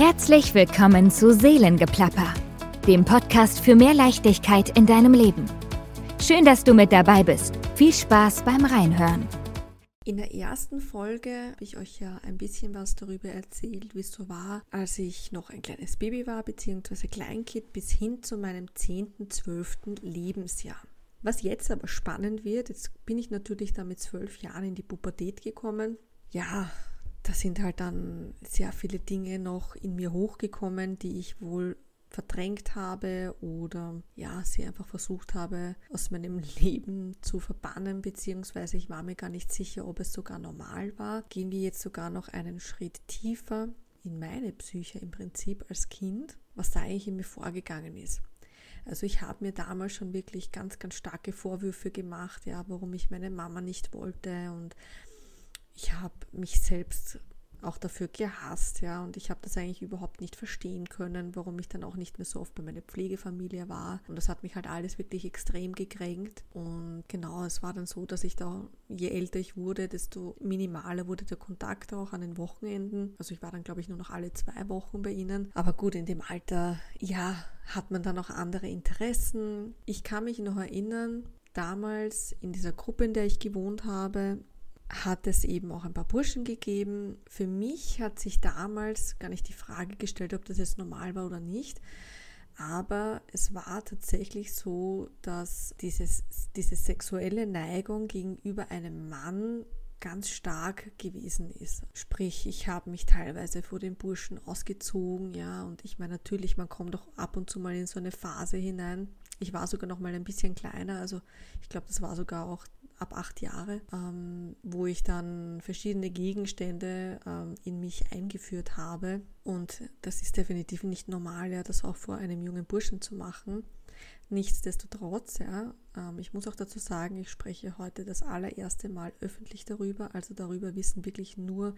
Herzlich willkommen zu Seelengeplapper, dem Podcast für mehr Leichtigkeit in deinem Leben. Schön, dass du mit dabei bist. Viel Spaß beim Reinhören. In der ersten Folge habe ich euch ja ein bisschen was darüber erzählt, wie es so war, als ich noch ein kleines Baby war, beziehungsweise Kleinkind bis hin zu meinem 10., 12. Lebensjahr. Was jetzt aber spannend wird, jetzt bin ich natürlich da mit zwölf Jahren in die Pubertät gekommen. Ja, da sind halt dann sehr viele Dinge noch in mir hochgekommen, die ich wohl verdrängt habe oder ja, sie einfach versucht habe, aus meinem Leben zu verbannen, beziehungsweise ich war mir gar nicht sicher, ob es sogar normal war. Gehen wir jetzt sogar noch einen Schritt tiefer in meine Psyche im Prinzip als Kind, was da eigentlich in mir vorgegangen ist. Also ich habe mir damals schon wirklich ganz, ganz starke Vorwürfe gemacht, ja, warum ich meine Mama nicht wollte und ich habe mich selbst auch dafür gehasst, ja, und ich habe das eigentlich überhaupt nicht verstehen können, warum ich dann auch nicht mehr so oft bei meiner Pflegefamilie war. Und das hat mich halt alles wirklich extrem gekränkt. Und genau, es war dann so, dass ich da, je älter ich wurde, desto minimaler wurde der Kontakt auch an den Wochenenden. Also ich war dann, glaube ich, nur noch alle zwei Wochen bei ihnen. Aber gut, in dem Alter, ja, hat man dann auch andere Interessen. Ich kann mich noch erinnern, damals in dieser Gruppe, in der ich gewohnt habe, hat es eben auch ein paar Burschen gegeben. Für mich hat sich damals gar nicht die Frage gestellt, ob das jetzt normal war oder nicht. Aber es war tatsächlich so, dass dieses, diese sexuelle Neigung gegenüber einem Mann ganz stark gewesen ist. Sprich, ich habe mich teilweise vor den Burschen ausgezogen, ja, und ich meine natürlich, man kommt doch ab und zu mal in so eine Phase hinein. Ich war sogar noch mal ein bisschen kleiner, also ich glaube, das war sogar auch ab acht Jahre, ähm, wo ich dann verschiedene Gegenstände ähm, in mich eingeführt habe. Und das ist definitiv nicht normal, ja, das auch vor einem jungen Burschen zu machen. Nichtsdestotrotz, ja, ähm, ich muss auch dazu sagen, ich spreche heute das allererste Mal öffentlich darüber. Also darüber wissen wirklich nur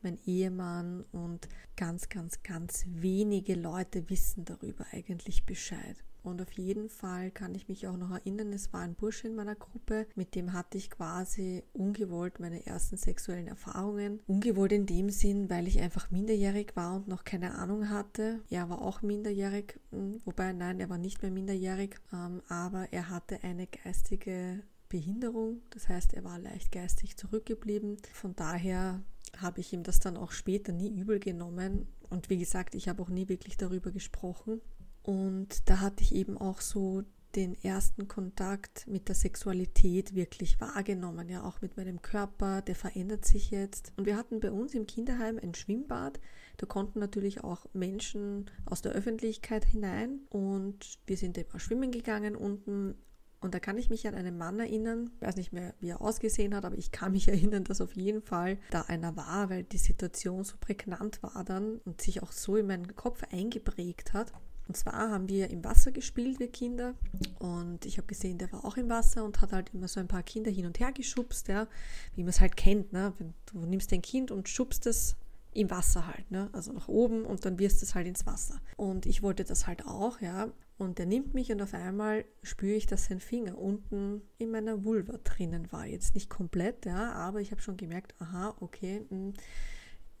mein Ehemann und ganz, ganz, ganz wenige Leute wissen darüber eigentlich Bescheid. Und auf jeden Fall kann ich mich auch noch erinnern, es war ein Bursche in meiner Gruppe, mit dem hatte ich quasi ungewollt meine ersten sexuellen Erfahrungen. Ungewollt in dem Sinn, weil ich einfach minderjährig war und noch keine Ahnung hatte. Er war auch minderjährig, hm, wobei nein, er war nicht mehr minderjährig, ähm, aber er hatte eine geistige Behinderung, das heißt, er war leicht geistig zurückgeblieben. Von daher habe ich ihm das dann auch später nie übel genommen. Und wie gesagt, ich habe auch nie wirklich darüber gesprochen. Und da hatte ich eben auch so den ersten Kontakt mit der Sexualität wirklich wahrgenommen, ja auch mit meinem Körper, der verändert sich jetzt. Und wir hatten bei uns im Kinderheim ein Schwimmbad, da konnten natürlich auch Menschen aus der Öffentlichkeit hinein und wir sind immer schwimmen gegangen unten. Und da kann ich mich an einen Mann erinnern, ich weiß nicht mehr, wie er ausgesehen hat, aber ich kann mich erinnern, dass auf jeden Fall da einer war, weil die Situation so prägnant war dann und sich auch so in meinen Kopf eingeprägt hat. Und zwar haben wir im Wasser gespielt, wir Kinder. Und ich habe gesehen, der war auch im Wasser und hat halt immer so ein paar Kinder hin und her geschubst, ja, wie man es halt kennt. Ne? Du nimmst dein Kind und schubst es im Wasser halt, ne? also nach oben und dann wirst es halt ins Wasser. Und ich wollte das halt auch, ja. Und der nimmt mich und auf einmal spüre ich, dass sein Finger unten in meiner Vulva drinnen war. Jetzt nicht komplett, ja, aber ich habe schon gemerkt, aha, okay, mh, hm,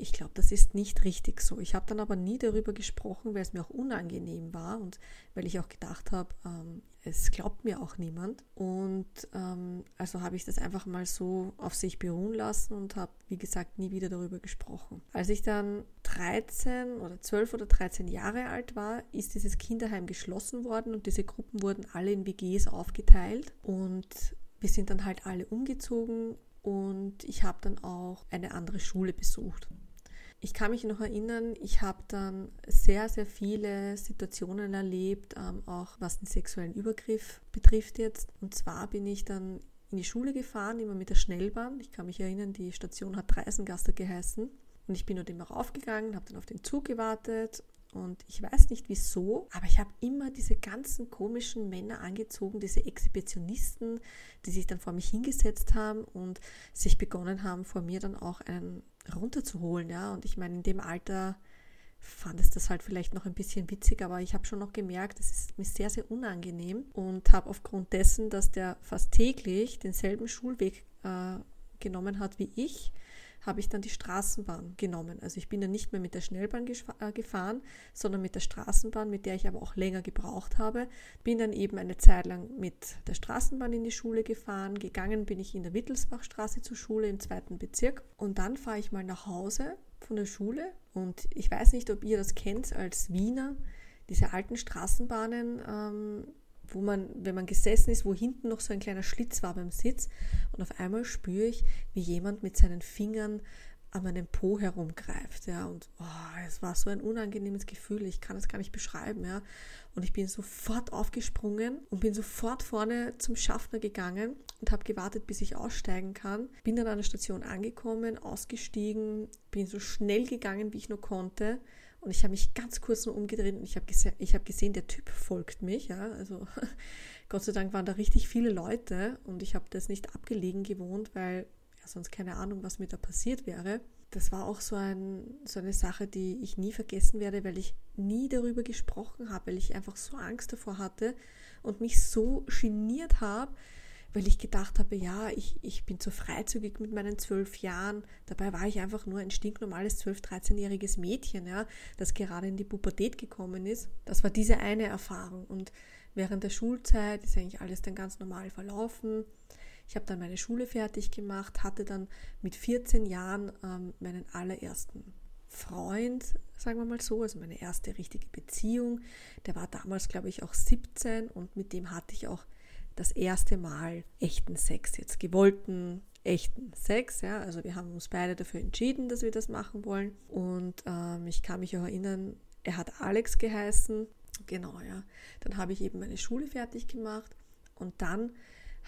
ich glaube, das ist nicht richtig so. Ich habe dann aber nie darüber gesprochen, weil es mir auch unangenehm war und weil ich auch gedacht habe, ähm, es glaubt mir auch niemand. Und ähm, also habe ich das einfach mal so auf sich beruhen lassen und habe, wie gesagt, nie wieder darüber gesprochen. Als ich dann 13 oder 12 oder 13 Jahre alt war, ist dieses Kinderheim geschlossen worden und diese Gruppen wurden alle in WGs aufgeteilt und wir sind dann halt alle umgezogen und ich habe dann auch eine andere Schule besucht. Ich kann mich noch erinnern, ich habe dann sehr, sehr viele Situationen erlebt, ähm, auch was den sexuellen Übergriff betrifft jetzt. Und zwar bin ich dann in die Schule gefahren, immer mit der Schnellbahn. Ich kann mich erinnern, die Station hat Dreisengaster geheißen. Und ich bin dort immer raufgegangen, habe dann auf den Zug gewartet und ich weiß nicht wieso, aber ich habe immer diese ganzen komischen Männer angezogen, diese Exhibitionisten, die sich dann vor mich hingesetzt haben und sich begonnen haben, vor mir dann auch einen runterzuholen. Ja? Und ich meine, in dem Alter fand es das halt vielleicht noch ein bisschen witzig, aber ich habe schon noch gemerkt, es ist mir sehr, sehr unangenehm und habe aufgrund dessen, dass der fast täglich denselben Schulweg äh, genommen hat wie ich, habe ich dann die Straßenbahn genommen. Also ich bin dann nicht mehr mit der Schnellbahn äh, gefahren, sondern mit der Straßenbahn, mit der ich aber auch länger gebraucht habe. Bin dann eben eine Zeit lang mit der Straßenbahn in die Schule gefahren. Gegangen bin ich in der Wittelsbachstraße zur Schule im zweiten Bezirk. Und dann fahre ich mal nach Hause von der Schule. Und ich weiß nicht, ob ihr das kennt als Wiener, diese alten Straßenbahnen. Ähm, wo man, wenn man gesessen ist, wo hinten noch so ein kleiner Schlitz war beim Sitz und auf einmal spüre ich, wie jemand mit seinen Fingern an meinem Po herumgreift, ja, und oh, es war so ein unangenehmes Gefühl, ich kann es gar nicht beschreiben, ja, und ich bin sofort aufgesprungen und bin sofort vorne zum Schaffner gegangen und habe gewartet, bis ich aussteigen kann, bin dann an der Station angekommen, ausgestiegen, bin so schnell gegangen, wie ich nur konnte, und ich habe mich ganz kurz nur umgedreht und ich habe gese hab gesehen, der Typ folgt mich. Ja? Also Gott sei Dank waren da richtig viele Leute und ich habe das nicht abgelegen gewohnt, weil ja, sonst keine Ahnung, was mir da passiert wäre. Das war auch so, ein, so eine Sache, die ich nie vergessen werde, weil ich nie darüber gesprochen habe, weil ich einfach so Angst davor hatte und mich so geniert habe, weil ich gedacht habe, ja, ich, ich bin zu freizügig mit meinen zwölf Jahren. Dabei war ich einfach nur ein stinknormales 12-, 13-jähriges Mädchen, ja, das gerade in die Pubertät gekommen ist. Das war diese eine Erfahrung. Und während der Schulzeit ist eigentlich alles dann ganz normal verlaufen. Ich habe dann meine Schule fertig gemacht, hatte dann mit 14 Jahren ähm, meinen allerersten Freund, sagen wir mal so, also meine erste richtige Beziehung. Der war damals, glaube ich, auch 17 und mit dem hatte ich auch das erste Mal echten Sex, jetzt gewollten echten Sex. Ja? Also wir haben uns beide dafür entschieden, dass wir das machen wollen. Und ähm, ich kann mich auch erinnern, er hat Alex geheißen. Genau, ja. Dann habe ich eben meine Schule fertig gemacht und dann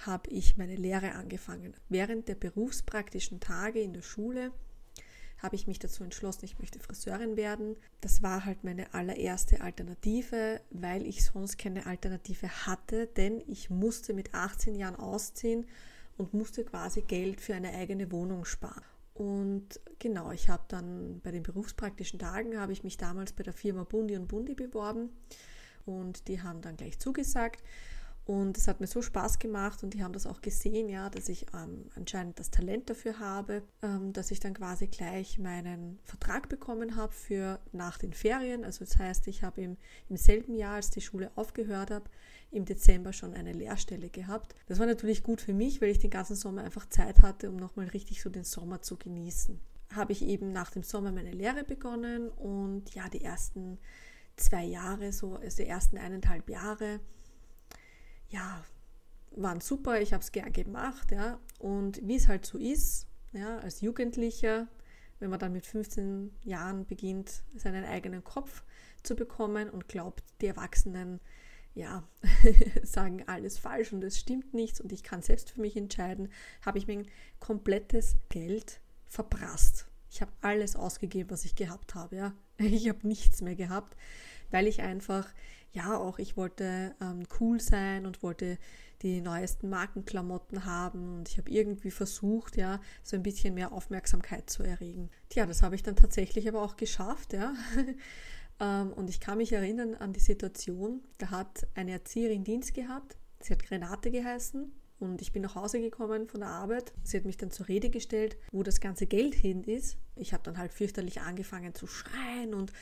habe ich meine Lehre angefangen. Während der berufspraktischen Tage in der Schule habe ich mich dazu entschlossen, ich möchte Friseurin werden. Das war halt meine allererste Alternative, weil ich sonst keine Alternative hatte, denn ich musste mit 18 Jahren ausziehen und musste quasi Geld für eine eigene Wohnung sparen. Und genau, ich habe dann bei den berufspraktischen Tagen habe ich mich damals bei der Firma Bundi und Bundi beworben und die haben dann gleich zugesagt. Und es hat mir so Spaß gemacht und die haben das auch gesehen, ja, dass ich ähm, anscheinend das Talent dafür habe, ähm, dass ich dann quasi gleich meinen Vertrag bekommen habe für nach den Ferien. Also das heißt, ich habe im, im selben Jahr, als die Schule aufgehört habe, im Dezember schon eine Lehrstelle gehabt. Das war natürlich gut für mich, weil ich den ganzen Sommer einfach Zeit hatte, um nochmal richtig so den Sommer zu genießen. Habe ich eben nach dem Sommer meine Lehre begonnen und ja, die ersten zwei Jahre, so also die ersten eineinhalb Jahre, ja, waren super, ich habe es gern gemacht, ja. Und wie es halt so ist, ja, als Jugendlicher, wenn man dann mit 15 Jahren beginnt, seinen eigenen Kopf zu bekommen und glaubt, die Erwachsenen, ja, sagen alles falsch und es stimmt nichts und ich kann selbst für mich entscheiden, habe ich mein komplettes Geld verprasst. Ich habe alles ausgegeben, was ich gehabt habe, ja. Ich habe nichts mehr gehabt, weil ich einfach ja, auch ich wollte ähm, cool sein und wollte die neuesten Markenklamotten haben und ich habe irgendwie versucht, ja, so ein bisschen mehr Aufmerksamkeit zu erregen. Tja, das habe ich dann tatsächlich aber auch geschafft, ja. ähm, und ich kann mich erinnern an die Situation, da hat eine Erzieherin Dienst gehabt, sie hat Grenate geheißen und ich bin nach Hause gekommen von der Arbeit. Sie hat mich dann zur Rede gestellt, wo das ganze Geld hin ist. Ich habe dann halt fürchterlich angefangen zu schreien und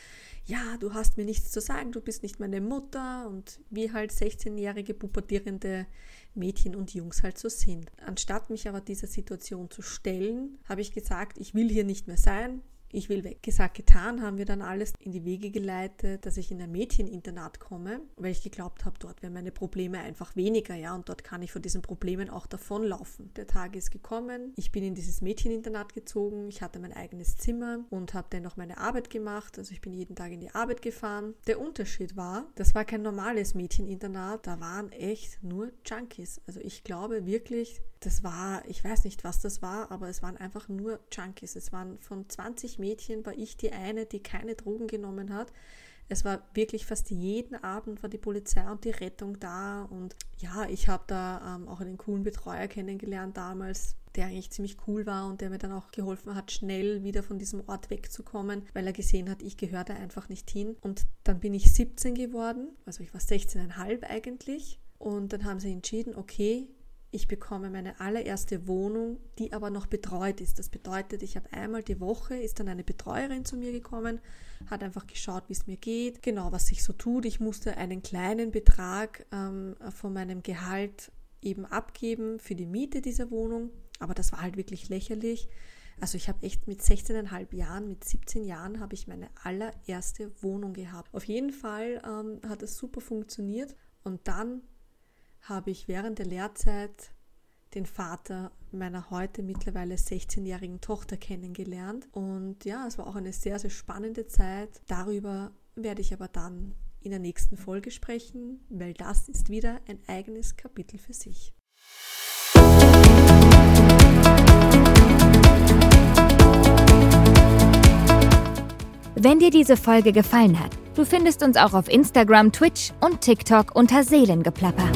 ja, du hast mir nichts zu sagen, du bist nicht meine Mutter und wie halt 16-jährige pubertierende Mädchen und Jungs halt so sind. Anstatt mich aber dieser Situation zu stellen, habe ich gesagt, ich will hier nicht mehr sein, ich will weg. Gesagt, getan, haben wir dann alles in die Wege geleitet, dass ich in ein Mädcheninternat komme, weil ich geglaubt habe, dort wären meine Probleme einfach weniger, ja, und dort kann ich von diesen Problemen auch davonlaufen. Der Tag ist gekommen, ich bin in dieses Mädcheninternat gezogen, ich hatte mein eigenes Zimmer und habe dann noch meine Arbeit gemacht, also ich bin jeden Tag in die Arbeit gefahren. Der Unterschied war, das war kein normales Mädcheninternat, da waren echt nur Junkies. Also ich glaube wirklich, das war, ich weiß nicht, was das war, aber es waren einfach nur Junkies. Es waren von 20 Mädchen, war ich die eine, die keine Drogen genommen hat. Es war wirklich fast jeden Abend war die Polizei und die Rettung da. Und ja, ich habe da ähm, auch einen coolen Betreuer kennengelernt damals, der eigentlich ziemlich cool war und der mir dann auch geholfen hat, schnell wieder von diesem Ort wegzukommen, weil er gesehen hat, ich gehöre da einfach nicht hin. Und dann bin ich 17 geworden, also ich war 16,5 eigentlich. Und dann haben sie entschieden, okay, Ich bekomme meine allererste Wohnung, die aber noch betreut ist. Das bedeutet, ich habe einmal die Woche, ist dann eine Betreuerin zu mir gekommen, hat einfach geschaut, wie es mir geht, genau was sich so tut. Ich musste einen kleinen Betrag ähm, von meinem Gehalt eben abgeben für die Miete dieser Wohnung, aber das war halt wirklich lächerlich. Also ich habe echt mit 16,5 Jahren, mit 17 Jahren habe ich meine allererste Wohnung gehabt. Auf jeden Fall ähm, hat es super funktioniert und dann habe ich während der Lehrzeit den Vater meiner heute mittlerweile 16-jährigen Tochter kennengelernt. Und ja, es war auch eine sehr, sehr spannende Zeit. Darüber werde ich aber dann in der nächsten Folge sprechen, weil das ist wieder ein eigenes Kapitel für sich. Wenn dir diese Folge gefallen hat, du findest uns auch auf Instagram, Twitch und TikTok unter Seelengeplapper.